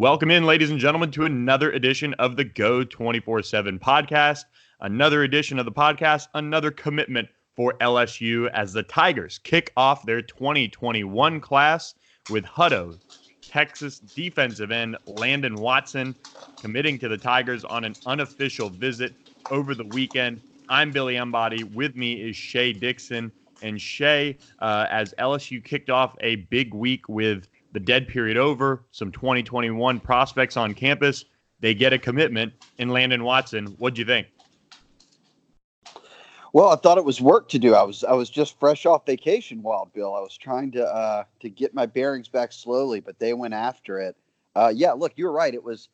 Welcome in, ladies and gentlemen, to another edition of the Geaux 24 7 podcast. Another edition of the podcast, another commitment for LSU as the Tigers kick off their 2021 class with Hutto, Texas defensive end Landon Watson, committing to the Tigers on an unofficial visit over the weekend. I'm Billy Embody. With me is Shea Dixon. And Shea, uh, as LSU kicked off a big week with the dead period over, some 2021 prospects on campus, they get a commitment in Landon Watson. What'd you think? Well, I thought it was work to do. I was I was just fresh off vacation, Wild Bill. I was trying to uh, to get my bearings back slowly, but they went after it. Uh, yeah, look, you're right. It was,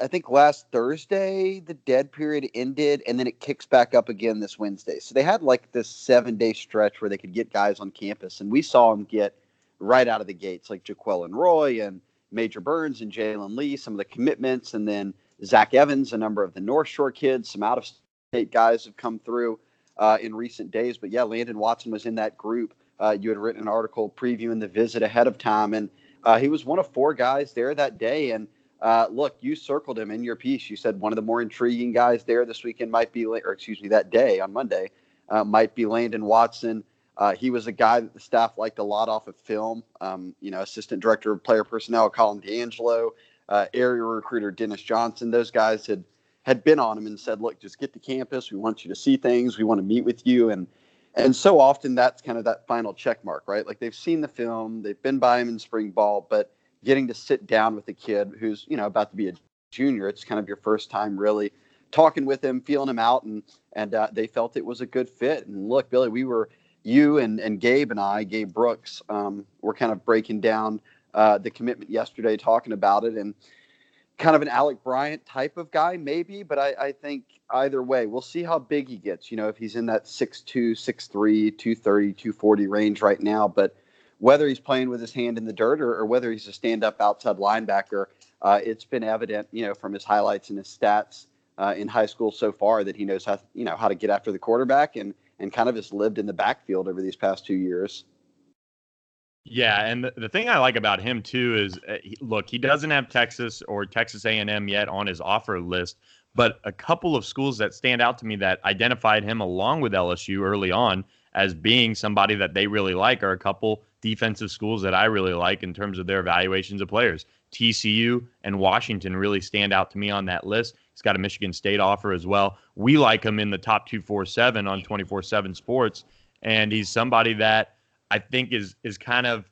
I think, last Thursday the dead period ended, and then it kicks back up again this Wednesday. So they had like this seven day stretch where they could get guys on campus, and we saw them get right out of the gates, like Jaquelin Roy and Major Burns and Jalen Lee, some of the commitments, and then Zach Evans, a number of the North Shore kids, some out of state guys have come through uh, in recent days. But yeah, Landon Watson was in that group. Uh, you had written an article previewing the visit ahead of time, and uh, he was one of four guys there that day. And uh, look, you circled him in your piece. You said one of the more intriguing guys there this weekend might be, or excuse me, that day on Monday uh, might be Landon Watson. Uh, he was a guy that the staff liked a lot off of film. Um, you know, assistant director of player personnel Colin D'Angelo, uh, area recruiter Dennis Johnson. Those guys had had been on him and said, "Look, just get to campus. We want you to see things. We want to meet with you." And and so often that's kind of that final check mark, right? Like they've seen the film, they've been by him in spring ball, but getting to sit down with a kid who's you know about to be a junior, it's kind of your first time really talking with him, feeling him out, and and uh, they felt it was a good fit. And look, Billy, we were you and, and Gabe and I, Gabe Brooks, um, were kind of breaking down uh, the commitment yesterday, talking about it, and kind of an Alec Bryant type of guy, maybe. But I, I think either way, we'll see how big he gets. You know, if he's in that 6'2, 6'3, 230, 240 range right now. But whether he's playing with his hand in the dirt or, or whether he's a stand up outside linebacker, uh, it's been evident, you know, from his highlights and his stats uh, in high school so far that he knows how, you know, how to get after the quarterback and and kind of has lived in the backfield over these past two years. Yeah, and the, the thing I like about him too is, uh, he, look, he doesn't have Texas or Texas A&M yet on his offer list, but a couple of schools that stand out to me that identified him along with LSU early on as being somebody that they really like are a couple defensive schools that I really like in terms of their evaluations of players. TCU and Washington really stand out to me on that list. He's got a Michigan State offer as well. We like him in the top 247 on 24 7 sports. And he's somebody that I think is is kind of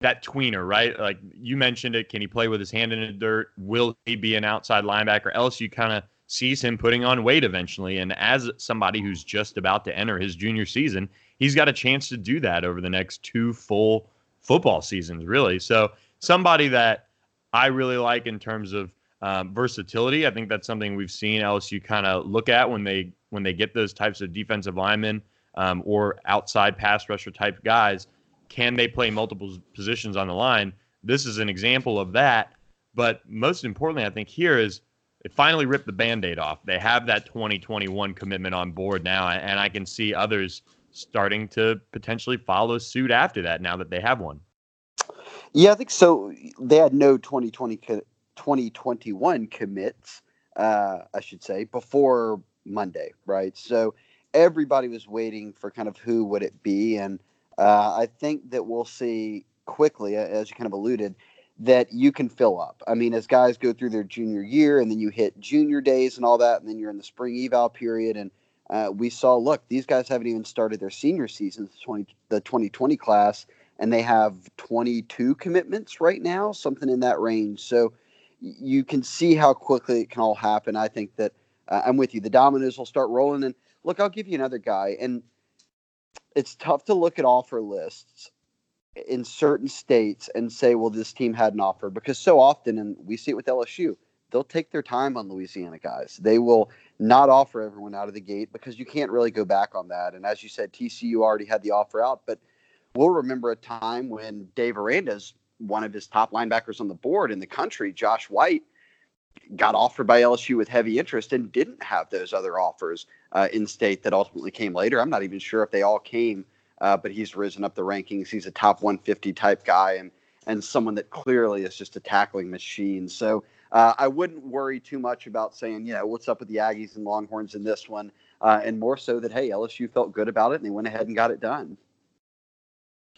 that tweener, right? Like you mentioned it. Can he play with his hand in the dirt? Will he be an outside linebacker? LSU kind of sees him putting on weight eventually. And as somebody who's just about to enter his junior season, he's got a chance to do that over the next two full football seasons, really. So somebody that I really like in terms of um, versatility. I think that's something we've seen LSU kind of look at when they when they get those types of defensive linemen um, or outside pass rusher type guys. Can they play multiple positions on the line? This is an example of that. But most importantly, I think here is it finally ripped the band-aid off. They have that 2021 commitment on board now, and I can see others starting to potentially follow suit after that now that they have one. Yeah, I think so. They had no 2020 2021 commits, uh, I should say, before Monday, right? So everybody was waiting for kind of who would it be, and uh, I think that we'll see quickly, as you kind of alluded, that you can fill up. I mean, as guys go through their junior year, and then you hit junior days and all that, and then you're in the spring eval period, and uh, we saw, look, these guys haven't even started their senior season, 20, the 2020 class, and they have 22 commitments right now, something in that range. So you can see how quickly it can all happen. I think that uh, I'm with you. The dominoes will start rolling. And look, I'll give you another guy. And it's tough to look at offer lists in certain states and say, well, this team had an offer because so often, and we see it with LSU, they'll take their time on Louisiana guys. They will not offer everyone out of the gate because you can't really go back on that. And as you said, TCU already had the offer out, but we'll remember a time when Dave Aranda's one of his top linebackers on the board in the country, Josh White, got offered by LSU with heavy interest and didn't have those other offers uh, in state that ultimately came later. I'm not even sure if they all came, uh, but he's risen up the rankings. He's a top 150 type guy, and and someone that clearly is just a tackling machine. So uh, I wouldn't worry too much about saying, you know, what's up with the Aggies and Longhorns in this one, uh, and more so that hey, LSU felt good about it and they went ahead and got it done.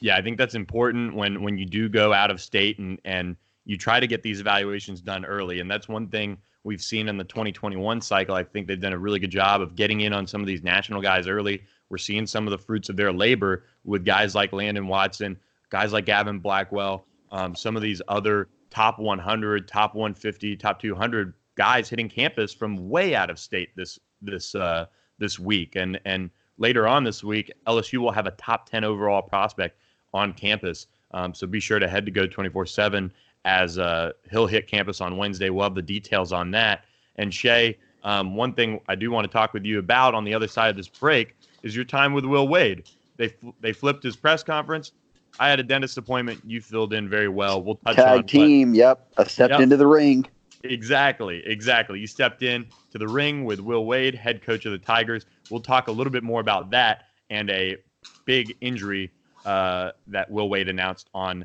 Yeah, I think that's important when when you do go out of state and and you try to get these evaluations done early, and that's one thing we've seen in the 2021 cycle. I think they've done a really good job of getting in on some of these national guys early. We're seeing some of the fruits of their labor with guys like Landon Watson, guys like Gavin Blackwell, um, some of these other top 100, top 150, top 200 guys hitting campus from way out of state this this uh, this week, and and later on this week, LSU will have a top 10 overall prospect on campus. Um, so be sure to head to Geaux 24 7 as uh, he'll hit campus on Wednesday. We'll have the details on that. And Shea, um, one thing I do want to talk with you about on the other side of this break is your time with Will Wade. They they flipped his press conference. I had a dentist appointment. You filled in very well. We'll touch Tag on team. Yep, I stepped yep. into the ring. Exactly, exactly. You stepped in to the ring with Will Wade, head coach of the Tigers. We'll talk a little bit more about that and a big injury uh, that Will Wade announced on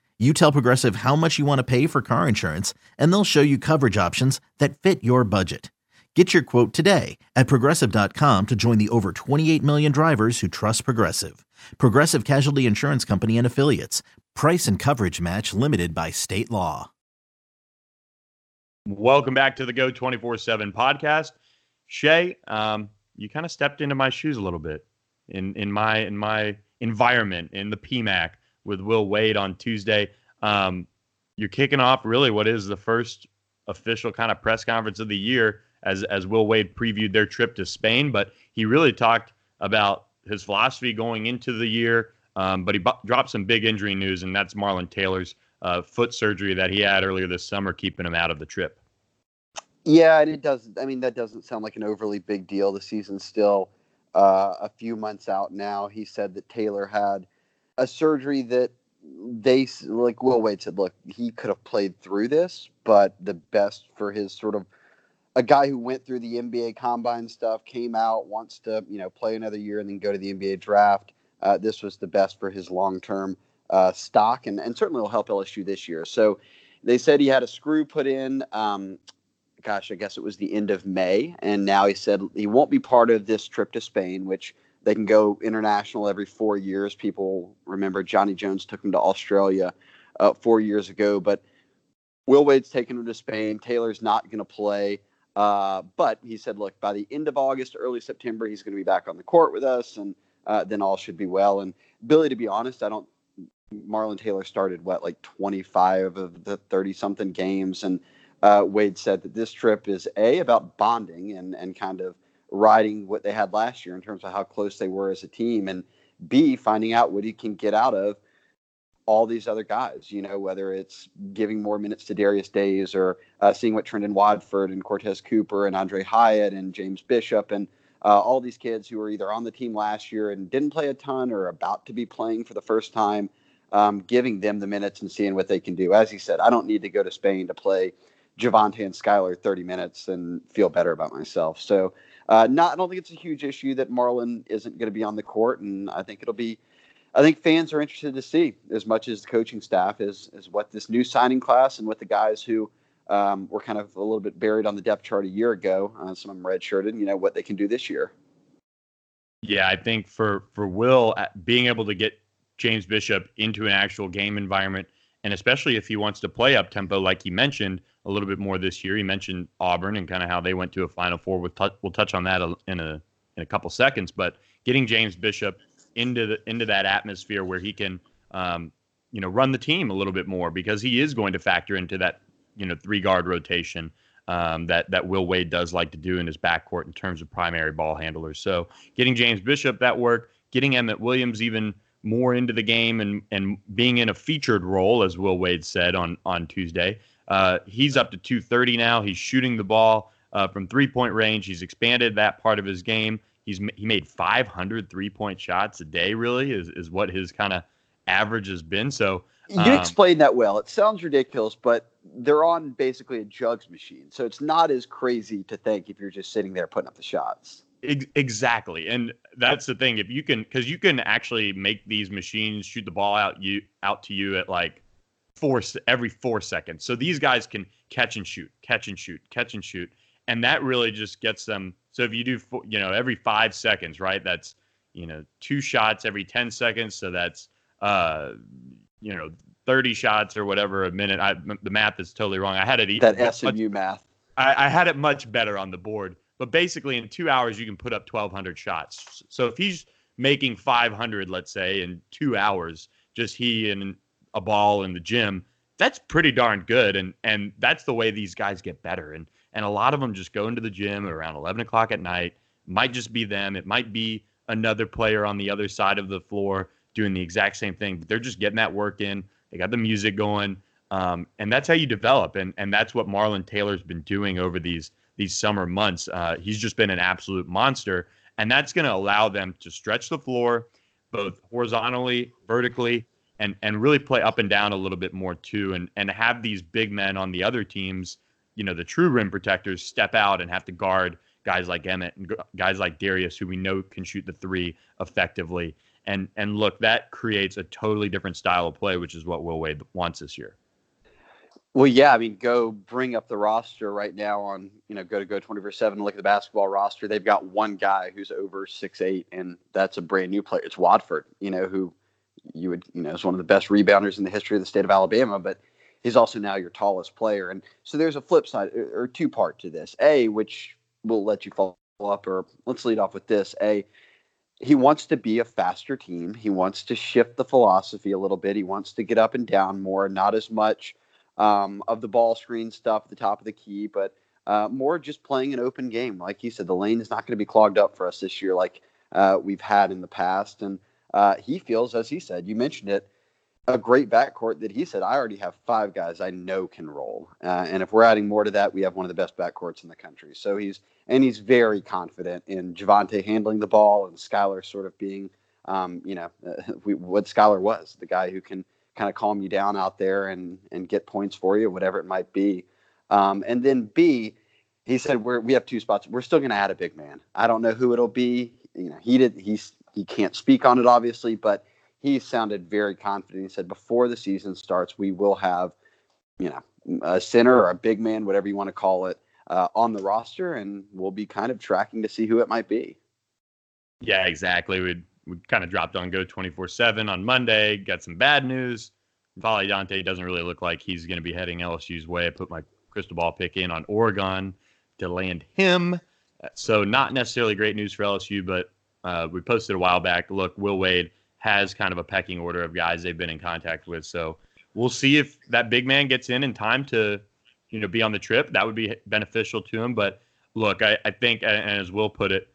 you tell Progressive how much you want to pay for car insurance, and they'll show you coverage options that fit your budget. Get your quote today at progressive.com to join the over 28 million drivers who trust Progressive. Progressive Casualty Insurance Company and Affiliates. Price and coverage match limited by state law. Welcome back to the Geaux 24 7 podcast. Shea, um, you kind of stepped into my shoes a little bit in, in my in my environment in the PMAC with Will Wade on Tuesday. Um, you're kicking off really what is the first official kind of press conference of the year as as Will Wade previewed their trip to Spain, but he really talked about his philosophy going into the year. Um, but he bu- dropped some big injury news, and that's Marlon Taylor's uh, foot surgery that he had earlier this summer, keeping him out of the trip. Yeah, and it doesn't. I mean, that doesn't sound like an overly big deal. The season's still uh, a few months out now. He said that Taylor had a surgery that they like Will Wade said, look, he could have played through this, but the best for his sort of a guy who went through the NBA combine stuff, came out, wants to, you know, play another year and then go to the NBA draft. Uh, this was the best for his long term uh, stock and, and certainly will help LSU this year. So they said he had a screw put in. Um, gosh, I guess it was the end of May. And now he said he won't be part of this trip to Spain, which they can go international every four years. People remember Johnny Jones took him to Australia uh, four years ago, but Will Wade's taking him to Spain. Taylor's not going to play. Uh, but he said, look, by the end of August, early September, he's going to be back on the court with us, and uh, then all should be well. And Billy, to be honest, I don't. Marlon Taylor started what like 25 of the 30 something games, and uh, Wade said that this trip is a about bonding and and kind of riding what they had last year in terms of how close they were as a team, and B, finding out what he can get out of all these other guys, you know, whether it's giving more minutes to Darius Days or uh, seeing what Trendon Watford and Courtese Cooper and Aundre Hyatt and James Bishop and uh, all these kids who were either on the team last year and didn't play a ton or about to be playing for the first time, um, giving them the minutes and seeing what they can do. As he said, I don't need to go to Spain to play Javonte and Skylar 30 minutes and feel better about myself. So uh, not, I don't think it's a huge issue that Marlon isn't going to be on the court, and I think it'll be. I think fans are interested to see as much as the coaching staff is is what this new signing class and what the guys who um, were kind of a little bit buried on the depth chart a year ago, uh, some of them redshirted, you know, what they can do this year. Yeah, I think for for Will uh, being able to get James Bishop into an actual game environment, and especially if he wants to play up tempo, like he mentioned, a little bit more this year. He mentioned Auburn and kind of how they went to a Final Four. We'll, touch, we'll touch on that in a in a couple seconds. But getting James Bishop into the into that atmosphere where he can, um, you know, run the team a little bit more because he is going to factor into that, you know, three guard rotation um, that that Will Wade does like to do in his backcourt in terms of primary ball handlers. So getting James Bishop that work, getting Emmett Williams even more into the game and and being in a featured role, as Will Wade said on on Tuesday. Uh, he's up to 230 now. He's shooting the ball uh, from three point range. He's expanded that part of his game. He's he made 500 three point shots a day. Really is is what his kind of average has been. So you explained that well. It sounds ridiculous, but they're on basically a jugs machine, so it's not as crazy to think if you're just sitting there putting up the shots. Exactly, and that's the thing. If you can, because you can actually make these machines shoot the ball out you out to you at like four every four seconds. So these guys can catch and shoot, catch and shoot, catch and shoot, and that really just gets them. So if you do, you know, every five seconds, right? That's you know two shots every ten seconds. So that's uh, you know 30 shots or whatever a minute. I the math is totally wrong. I had it that SMU math. I, I had it much better on the board but basically, in two hours, you can put up 1,200 shots. So if he's making 500, let's say, in two hours, just he and a ball in the gym, that's pretty darn good. And and that's the way these guys get better. And and a lot of them just go into the gym around 11 o'clock at night. Might just be them. It might be another player on the other side of the floor doing the exact same thing. But they're just getting that work in. They got the music going. Um, and that's how you develop. And and that's what Marlon Taylor's been doing over these these summer months. Uh, he's just been an absolute monster, and that's going to allow them to stretch the floor both horizontally, vertically, and and really play up and down a little bit more too, and and have these big men on the other teams, you know, the true rim protectors step out and have to guard guys like Emmett and guys like Darius, who we know can shoot the three effectively. And and look, that creates a totally different style of play, which is what Will Wade wants this year. Well, yeah, I mean, go bring up the roster right now on, you know, go to Geaux 24 7 and look at the basketball roster. They've got one guy who's over six eight, and that's a brand new player. It's Watford, you know, who you would, you know, is one of the best rebounders in the history of the state of Alabama, but he's also now your tallest player. And so there's a flip side er, or two part to this. A, which will let you follow up, or let's lead off with this. A, he wants to be a faster team. He wants to shift the philosophy a little bit. He wants to get up and down more, not as much um, of the ball screen stuff at the top of the key, but uh, more just playing an open game. Like you said, the lane is not going to be clogged up for us this year like uh, we've had in the past. And uh, he feels, as he said, you mentioned it, a great backcourt that he said, I already have five guys I know can roll. Uh, and if we're adding more to that, we have one of the best backcourts in the country. So he's, and he's very confident in Javonte handling the ball and Skylar sort of being, um, you know, what Skylar was, the guy who can kind of calm you down out there and and get points for you, whatever it might be. Um, and then B, he said we're we have two spots. We're still going to add a big man. I don't know who it'll be. You know, he did. He's he can't speak on it obviously, but he sounded very confident. He said before the season starts, we will have, you know, a center or a big man, whatever you want to call it, uh, on the roster, and we'll be kind of tracking to see who it might be. Yeah, exactly. We'd we kind of dropped on Geaux 24 7 on Monday, got some bad news. N'Faly Dante doesn't really look like he's going to be heading LSU's way. I put my crystal ball pick in on Oregon to land him. So, not necessarily great news for LSU, but uh, we posted a while back. Look, Will Wade has kind of a pecking order of guys they've been in contact with. So, we'll see if that big man gets in in time to, you know, be on the trip. That would be beneficial to him. But look, I, I think, and as Will put it,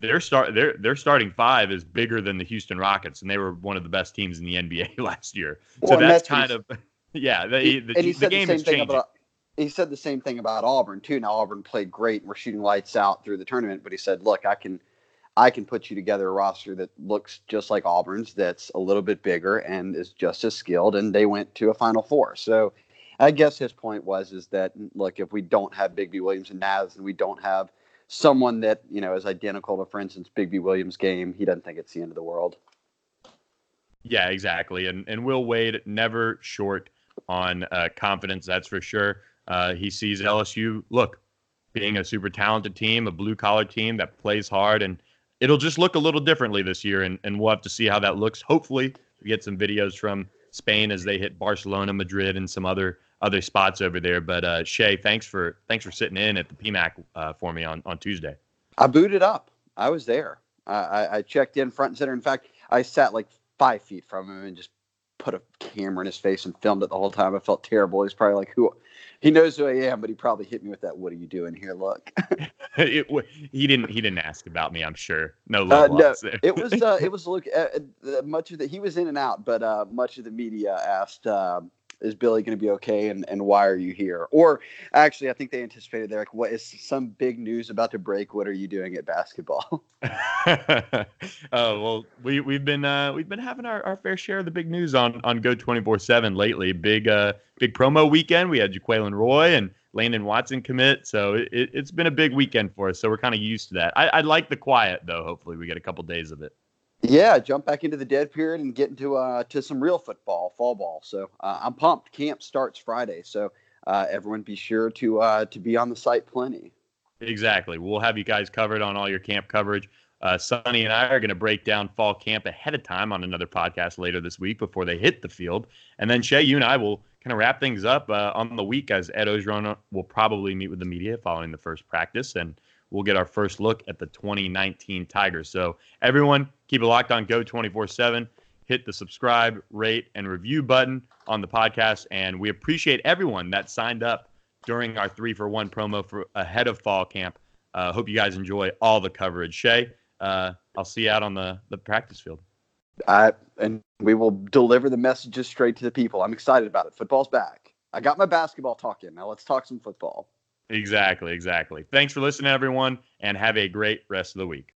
their start their their starting five is bigger than the Houston Rockets, and they were one of the best teams in the NBA last year. So that's, that's kind of yeah. The, he, the, and he the said game the same thing about. He said the same thing about Auburn too. Now Auburn played great and we're shooting lights out through the tournament, but he said, "Look, I can, I can put you together a roster that looks just like Auburn's, that's a little bit bigger and is just as skilled." And they went to a Final Four. So, I guess his point was is that look, if we don't have Bigby Williams and Naz, and we don't have someone that you know is identical to, for instance, Bigby Williams' game, he doesn't think it's the end of the world. Yeah, exactly. And and Will Wade never short on uh, confidence. That's for sure. Uh, he sees LSU look being a super talented team, a blue collar team that plays hard, and it'll just look a little differently this year. And and we'll have to see how that looks. Hopefully, we get some videos from Spain as they hit Barcelona, Madrid, and some other other spots over there. But uh, Shea, thanks for thanks for sitting in at the PMAC uh, for me on on Tuesday. I booted up. I was there. I, I checked in front and center. In fact, I sat like five feet from him and just put a camera in his face and filmed it the whole time. I felt terrible. He's probably like, "Who?" He knows who I am, but he probably hit me with that. What are you doing here? Look. it, he didn't. He didn't ask about me. I'm sure. No love uh, no, it was. Uh, it was. Look, uh, uh, much of the he was in and out, but uh, much of the media asked. Um, is Billy going to be okay and, and why are you here? Or actually, I think they anticipated they're like, what is some big news about to break? What are you doing at basketball? oh well, we we've been uh, we've been having our, our fair share of the big news on on Geaux twenty four seven lately. Big uh big promo weekend. We had Jaquelin Roy and Landon Watson commit, so it, has been a big weekend for us. So we're kind of used to that. I, I like the quiet though. Hopefully, we get a couple days of it. Yeah, jump back into the dead period and get into uh, to some real football, fall ball. So uh, I'm pumped. Camp starts Friday, so uh, everyone be sure to uh, to be on the site plenty. Exactly. We'll have you guys covered on all your camp coverage. Uh, Sonny and I are going to break down fall camp ahead of time on another podcast later this week before they hit the field. And then Shea, you and I will kind of wrap things up uh, on the week as Ed Orgeron will probably meet with the media following the first practice and we'll get our first look at the 2019 Tigers. So everyone, keep it locked on Geaux 24 7. Hit the subscribe, rate, and review button on the podcast. And we appreciate everyone that signed up during our three for one promo for ahead of fall camp. Uh, hope you guys enjoy all the coverage. Shea, uh, I'll see you out on the, the practice field. I, and we will deliver the messages straight to the people. I'm excited about it. Football's back. I got my basketball talking. Now let's talk some football. Exactly, exactly. Thanks for listening, everyone, and have a great rest of the week.